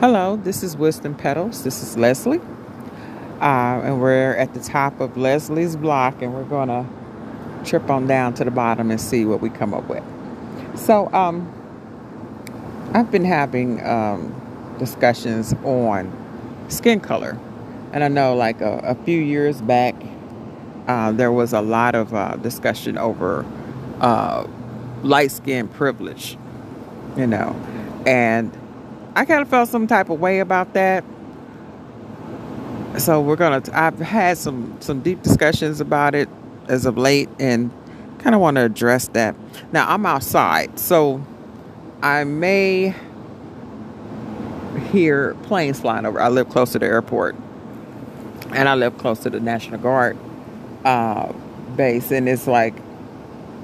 Hello, this is Wisdom Petals. This is Leslie. Uh, and we're at the top of Leslie's block, and we're going to trip on down to the bottom and see what we come up with. So, um, I've been having um, discussions on skin color. And I know, like a, a few years back, uh, there was a lot of uh, discussion over uh, light skin privilege, you know. And I kind of felt some type of way about that. So we're gonna. I've had some some deep discussions about it as of late, and kind of want to address that. Now I'm outside, so I may hear planes flying over. I live close to the airport, and I live close to the National Guard uh, base, and it's like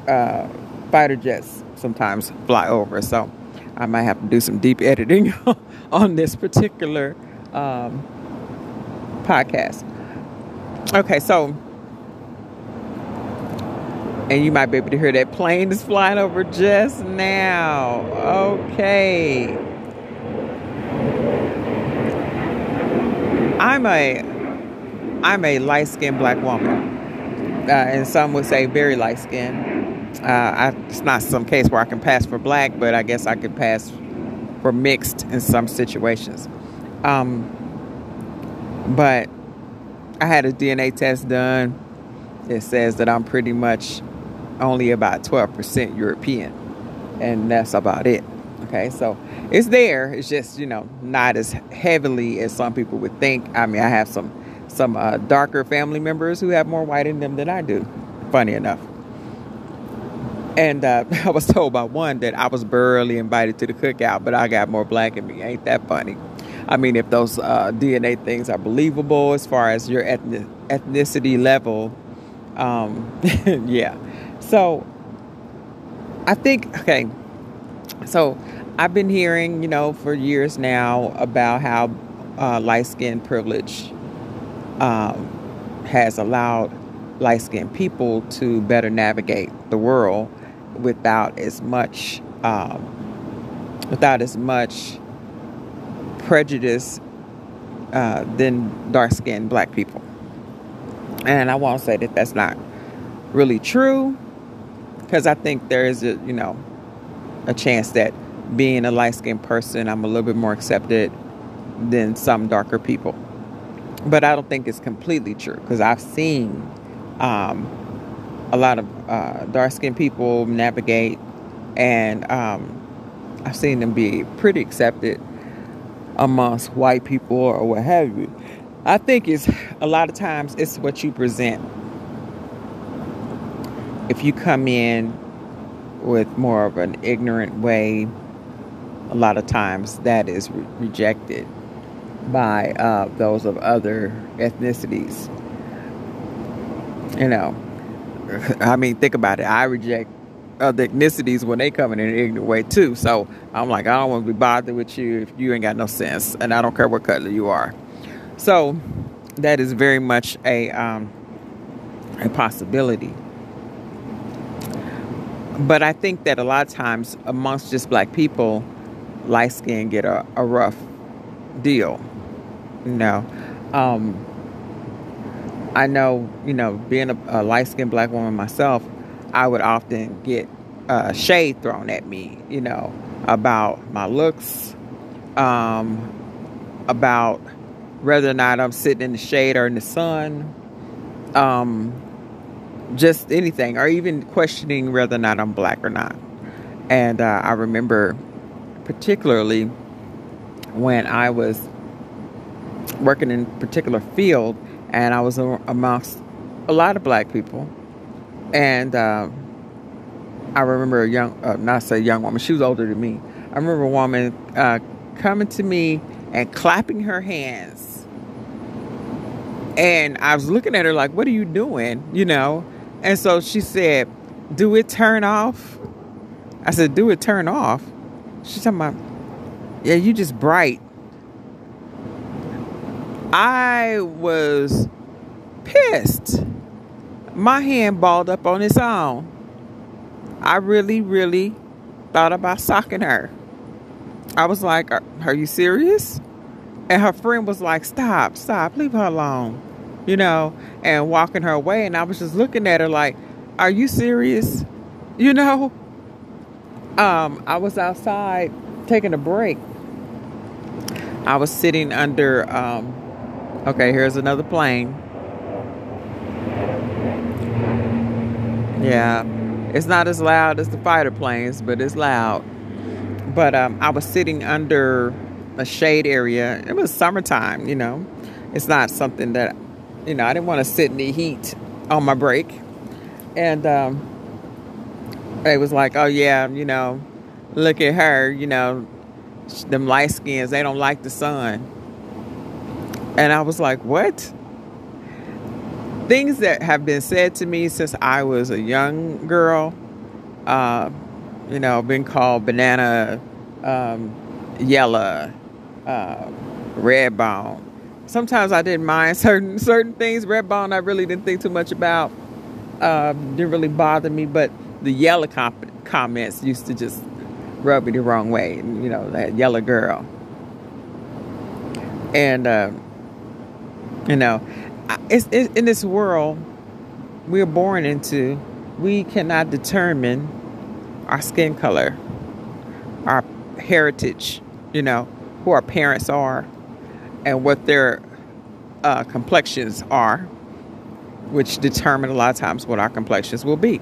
uh, fighter jets sometimes fly over. So I might have to do some deep editing on this particular um, podcast. Okay, so and you might be able to hear that plane is flying over just now. Okay. I'm a I'm a light skinned black woman, uh, and some would say very light skinned. Uh, I, it's not some case where I can pass for black, but I guess I could pass for mixed in some situations. Um, but I had a DNA test done. It says that I'm pretty much only about 12% European, and that's about it. Okay, so it's there. It's just you know not as heavily as some people would think. I mean, I have some some uh, darker family members who have more white in them than I do. Funny enough. And uh, I was told by one that I was barely invited to the cookout, but I got more black in me. Ain't that funny? I mean, if those uh, DNA things are believable as far as your ethnic, ethnicity level, um, yeah. So I think, okay, so I've been hearing, you know, for years now about how uh, light skin privilege um, has allowed light skinned people to better navigate the world without as much um, without as much prejudice uh, than dark skinned black people. And I won't say that that's not really true because I think there is a you know a chance that being a light skinned person, I'm a little bit more accepted than some darker people. But I don't think it's completely true because I've seen um, a lot of uh, dark skinned people navigate, and um, I've seen them be pretty accepted amongst white people or what have you. I think it's a lot of times it's what you present. If you come in with more of an ignorant way, a lot of times that is re- rejected by uh, those of other ethnicities. You know, I mean, think about it. I reject other ethnicities when they come in an ignorant way too. So I'm like, I don't want to be bothered with you if you ain't got no sense, and I don't care what color you are. So that is very much a um, a possibility. But I think that a lot of times amongst just black people, light skin get a, a rough deal. You know, um, I know, you know, being a, a light skinned black woman myself, I would often get uh, shade thrown at me, you know, about my looks, um, about whether or not I'm sitting in the shade or in the sun, um, just anything, or even questioning whether or not I'm black or not. And uh, I remember particularly when I was working in a particular field and I was amongst a lot of black people. And uh, I remember a young, uh, not say young woman, she was older than me. I remember a woman uh, coming to me and clapping her hands. And I was looking at her like, what are you doing? You know? And so she said, do it turn off? I said, do it turn off? She's talking about, yeah, you just bright. I was pissed. My hand balled up on its own. I really, really thought about socking her. I was like, are, you serious? And her friend was like, stop, stop, leave her alone. You know, and walking her away. And I was just looking at her like, are you serious? You know? Um, I was outside taking a break. I was sitting under, um, okay, here's another plane. Yeah, it's not as loud as the fighter planes, but it's loud. But um, I was sitting under a shade area. It was summertime, you know. It's not something that, you know, I didn't want to sit in the heat on my break. And um, it was like, oh, yeah, you know, look at her, you know, them light skins, they don't like the sun. And I was like, what? Things that have been said to me since I was a young girl, uh, you know, been called banana, um, yellow, uh, red bone. Sometimes I didn't mind certain certain things. Red bone, I really didn't think too much about. Um, didn't really bother me, but the yellow comp- comments used to just rub me the wrong way. You know, that yellow girl. And, uh, you know, it's, it's, in this world we're born into, we cannot determine our skin color, our heritage, you know, who our parents are, and what their uh, complexions are, which determine a lot of times what our complexions will be.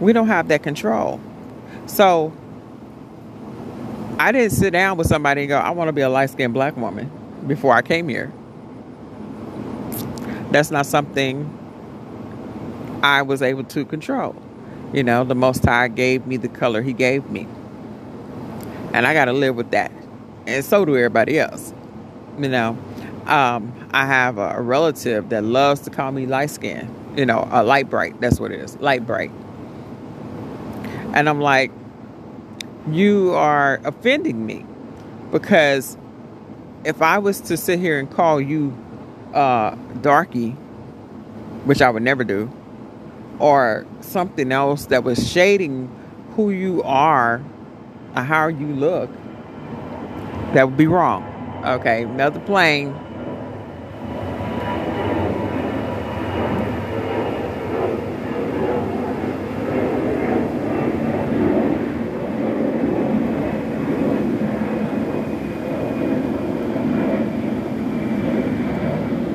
We don't have that control. So I didn't sit down with somebody and go, I want to be a light skinned black woman before I came here. That's not something I was able to control. You know, the Most High gave me the color He gave me. And I got to live with that. And so do everybody else. You know, um, I have a, a relative that loves to call me light skin, you know, a light bright. That's what it is, light bright. And I'm like, you are offending me because if I was to sit here and call you uh, darky, which I would never do, or something else that was shading who you are or how you look, that would be wrong. Okay, another plane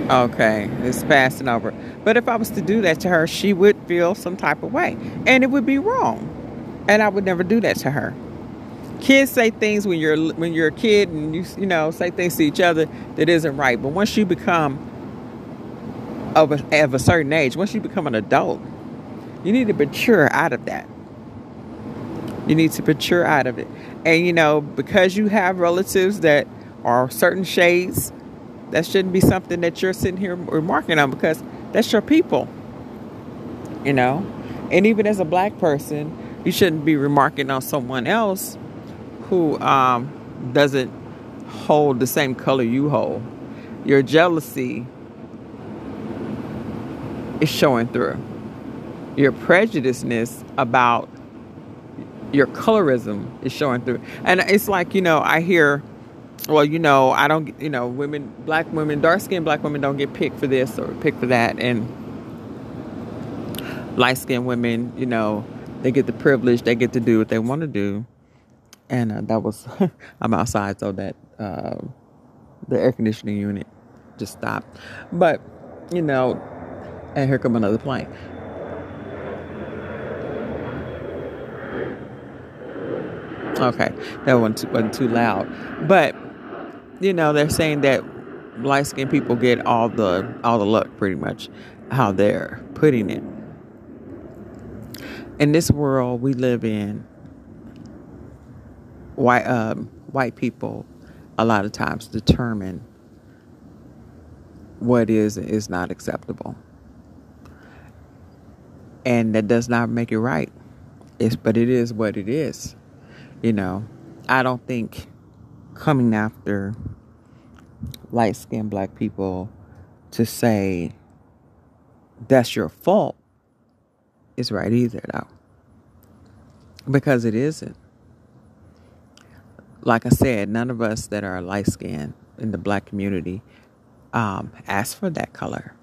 Okay, it's passing over. But if I was to do that to her, she would feel some type of way, and it would be wrong. And I would never do that to her. Kids say things when you're when you're a kid, and you you know say things to each other that isn't right. But once you become of a, of a certain age, once you become an adult, you need to mature out of that. You need to mature out of it, and you know because you have relatives that are certain shades that shouldn't be something that you're sitting here remarking on because that's your people. You know? And even as a black person, you shouldn't be remarking on someone else who um, doesn't hold the same color you hold. Your jealousy is showing through. Your prejudiceness about your colorism is showing through. And it's like, you know, I hear well, you know, I don't, you know, women, black women, dark skinned black women don't get picked for this or picked for that. And light skinned women, you know, they get the privilege, they get to do what they want to do. And uh, that was, I'm outside, so that uh, the air conditioning unit just stopped. But, you know, and here come another plane. Okay, that one wasn't too loud, but you know, they're saying that light skinned people get all the all the luck pretty much how they're putting it. In this world we live in, white um, white people a lot of times determine what is and is not acceptable. And that does not make it right. It's but it is what it is. You know, I don't think coming after light skinned black people to say that's your fault is right either, though. Because it isn't. like I said, none of us that are light skinned in the black community um, ask for that color.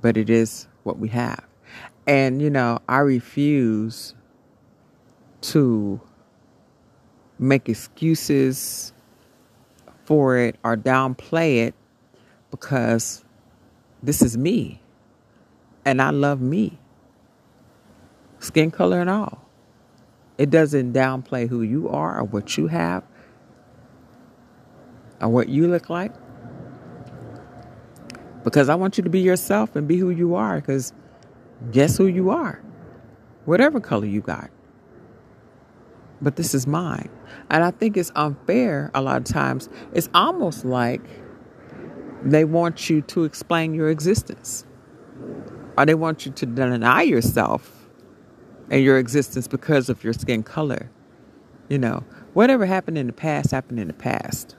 But it is what we have. And, you know, I refuse to make excuses for it or downplay it because this is me. And I love me. Skin color and all. It doesn't downplay who you are or what you have or what you look like. Because I want you to be yourself and be who you are. Because guess who you are? Whatever color you got. But this is mine. And I think it's unfair a lot of times. It's almost like they want you to explain your existence. Or they want you to deny yourself and your existence because of your skin color. You know, whatever happened in the past happened in the past.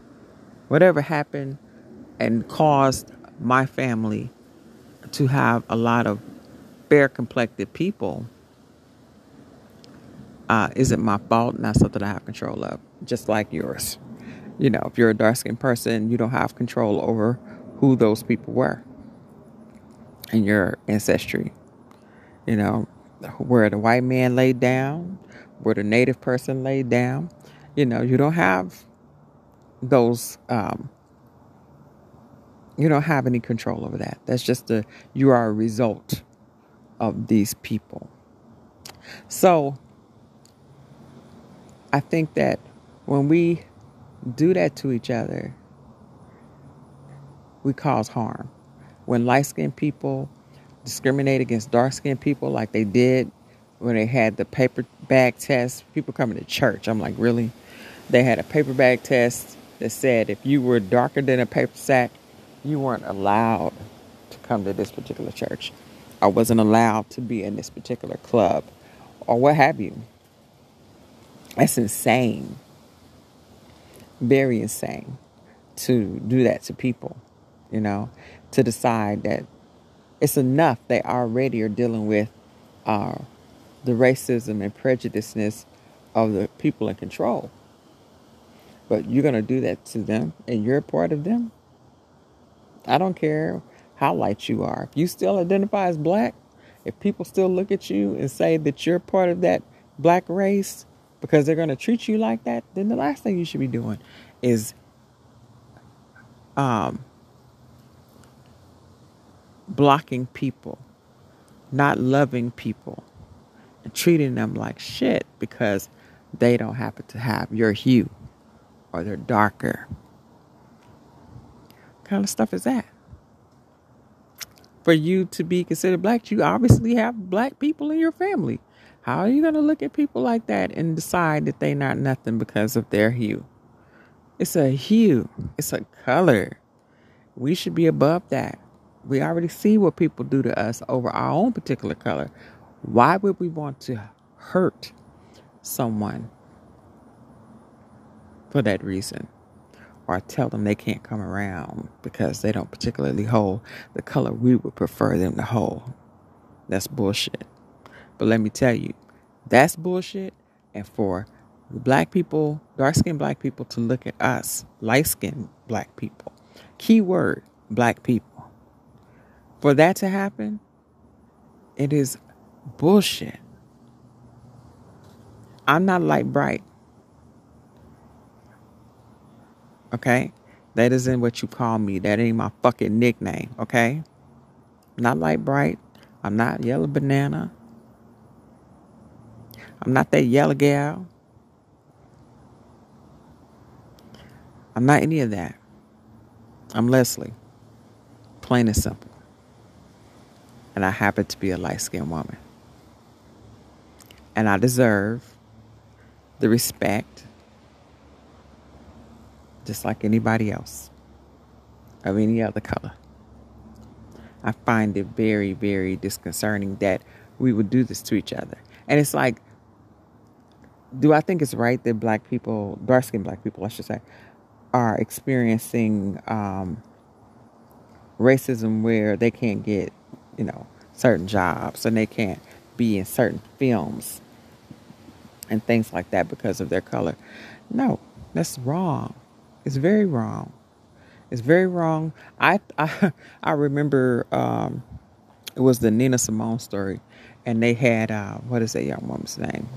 Whatever happened and caused my family to have a lot of fair complected people uh, isn't my fault, not something I have control of, just like yours. You know, if you're a dark skinned person, you don't have control over who those people were in your ancestry. You know, where the white man laid down, where the native person laid down. You know, you don't have those. Um, you don't have any control over that. That's just a you are a result of these people. So I think that when we do that to each other, we cause harm. When light skinned people discriminate against dark skinned people like they did when they had the paper bag test. People coming to church. I'm like, really? They had a paper bag test that said if you were darker than a paper sack, you weren't allowed to come to this particular church. I wasn't allowed to be in this particular club or what have you. That's insane. Very insane to do that to people, you know, to decide that it's enough they already are dealing with uh, the racism and prejudiceness of the people in control. But you're going to do that to them and you're a part of them? I don't care how light you are. If you still identify as black, if people still look at you and say that you're part of that black race because they're going to treat you like that, then the last thing you should be doing is um, blocking people, not loving people, and treating them like shit because they don't happen to have your hue or they're darker. What kind of stuff is that? For you to be considered black, you obviously have black people in your family. How are you going to look at people like that and decide that they're not nothing because of their hue? It's a hue, it's a color. We should be above that. We already see what people do to us over our own particular color. Why would we want to hurt someone for that reason? Or tell them they can't come around because they don't particularly hold the color we would prefer them to hold. That's bullshit. But let me tell you, that's bullshit. And for black people, dark skinned black people to look at us, light skinned black people, keyword black people, for that to happen, it is bullshit. I'm not light bright. Okay? That isn't what you call me. That ain't my fucking nickname. Okay? Not light bright. I'm not yellow banana. I'm not that yellow gal. I'm not any of that. I'm Leslie. Plain and simple and I happen to be a light skinned woman. And I deserve the respect just like anybody else of any other color. I find it very, very disconcerting that we would do this to each other. And it's like, do I think it's right that black people, dark skinned black people, I should say, are experiencing um, racism where they can't get you know, certain jobs and they can't be in certain films and things like that because of their color. No, that's wrong. It's very wrong. It's very wrong. I I, I remember um, it was the Nina Simone story, and they had uh, what is that young woman's name?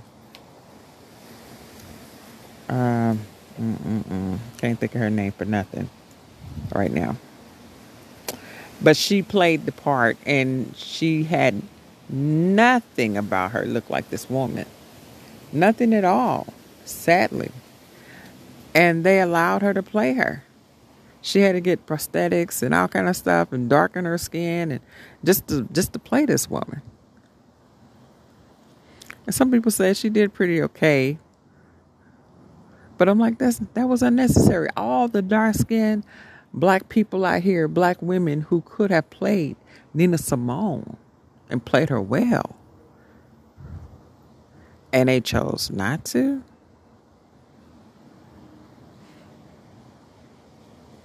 Um, can't think of her name for nothing right now. But she played the part, and she had nothing about her look like this woman. Nothing at all, sadly. And they allowed her to play her. She had to get prosthetics and all kind of stuff and darken her skin and just to just to play this woman. And some people said she did pretty okay. But I'm like, that's that was unnecessary. All the dark skinned black people out here, black women who could have played Nina Simone and played her well. And they chose not to.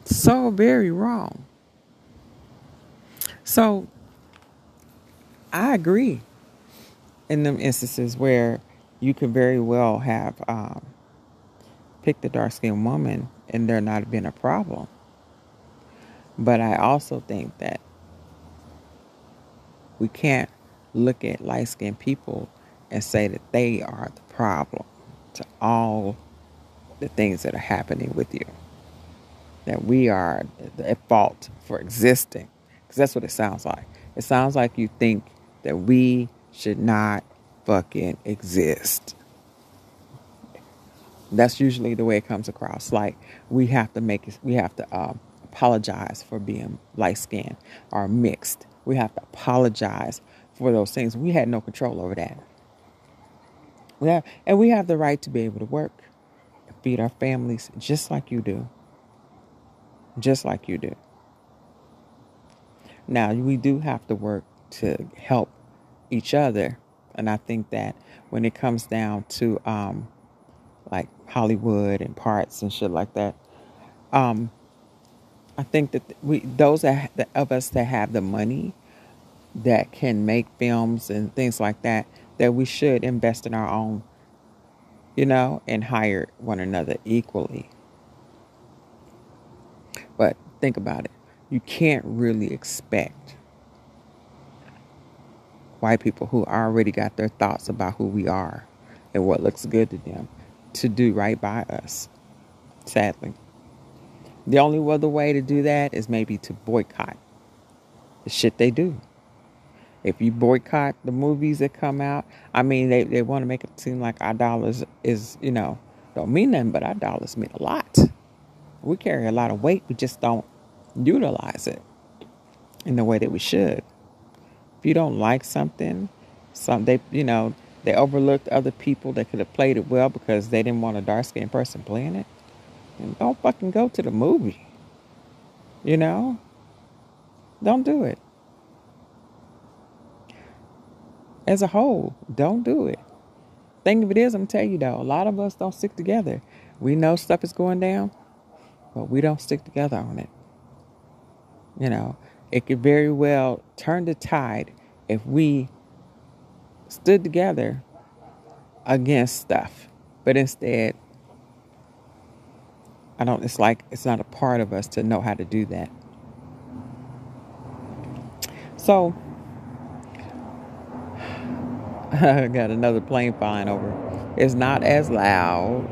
So very wrong. So I agree in them instances where you could very well have um, picked a dark skinned woman and there not been a problem. But I also think that we can't look at light skinned people and say that they are the problem to all the things that are happening with you. That we are at fault for existing. Because that's what it sounds like. It sounds like you think that we should not fucking exist. That's usually the way it comes across. Like we have to make it, we have to um, apologize for being light skinned or mixed. We have to apologize for those things. We had no control over that. We have, and we have the right to be able to work and feed our families just like you do. Just like you do. Now, we do have to work to help each other. And I think that when it comes down to um, Hollywood and parts and shit like that, um, I think that we those that, of us that have the money that can make films and things like that that we should invest in our own, you know, and hire one another equally. But think about it. You can't really expect white people who already got their thoughts about who we are and what looks good to them to do right by us, sadly. The only other way to do that is maybe to boycott the shit they do. If you boycott the movies that come out, I mean, they, they want to make it seem like our dollars is, you know, don't mean nothing, but our dollars mean a lot. We carry a lot of weight, we just don't utilize it in the way that we should. If you don't like something, some they, you know, they overlooked other people that could have played it well because they didn't want a dark skinned person playing it and don't fucking go to the movie. You know? Don't do it. As a whole, don't do it. Thing of it is, I'm gonna tell you though, a lot of us don't stick together. We know stuff is going down, but we don't stick together on it. You know, it could very well turn the tide if we stood together against stuff. But instead, I don't, it's like it's not a part of us to know how to do that. So, I got another plane flying over. It's not as loud,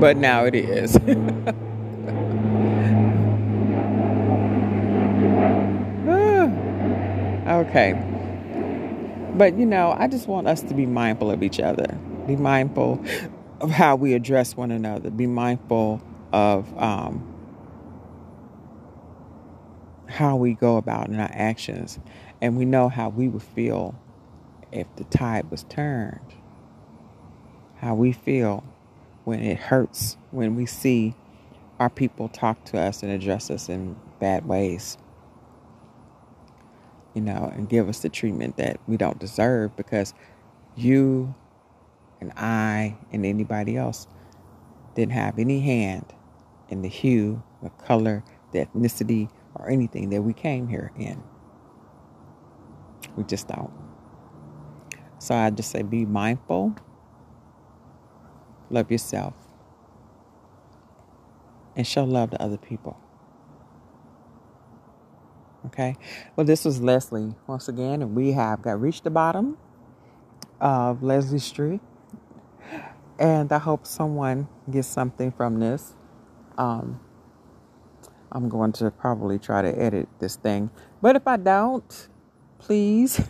but now it is. okay. But you know, I just want us to be mindful of each other. Be mindful of how we address one another. Be mindful of um, how we go about in our actions. And we know how we would feel if the tide was turned. How we feel when it hurts, when we see our people talk to us and address us in bad ways. You know, and give us the treatment that we don't deserve because you and I and anybody else didn't have any hand in the hue, the color, the ethnicity, or anything that we came here in. We just don't. So I just say be mindful love yourself, and show love to other people. Okay. Well, this was Leslie once again, and we have got reached the bottom of Leslie Street, and I hope someone gets something from this. Um, I'm going to probably try to edit this thing, but if I don't, please,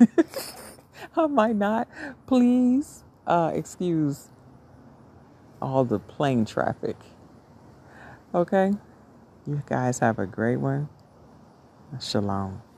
I might not. Please uh, excuse all the plane traffic. Okay. You guys have a great one. Shalom.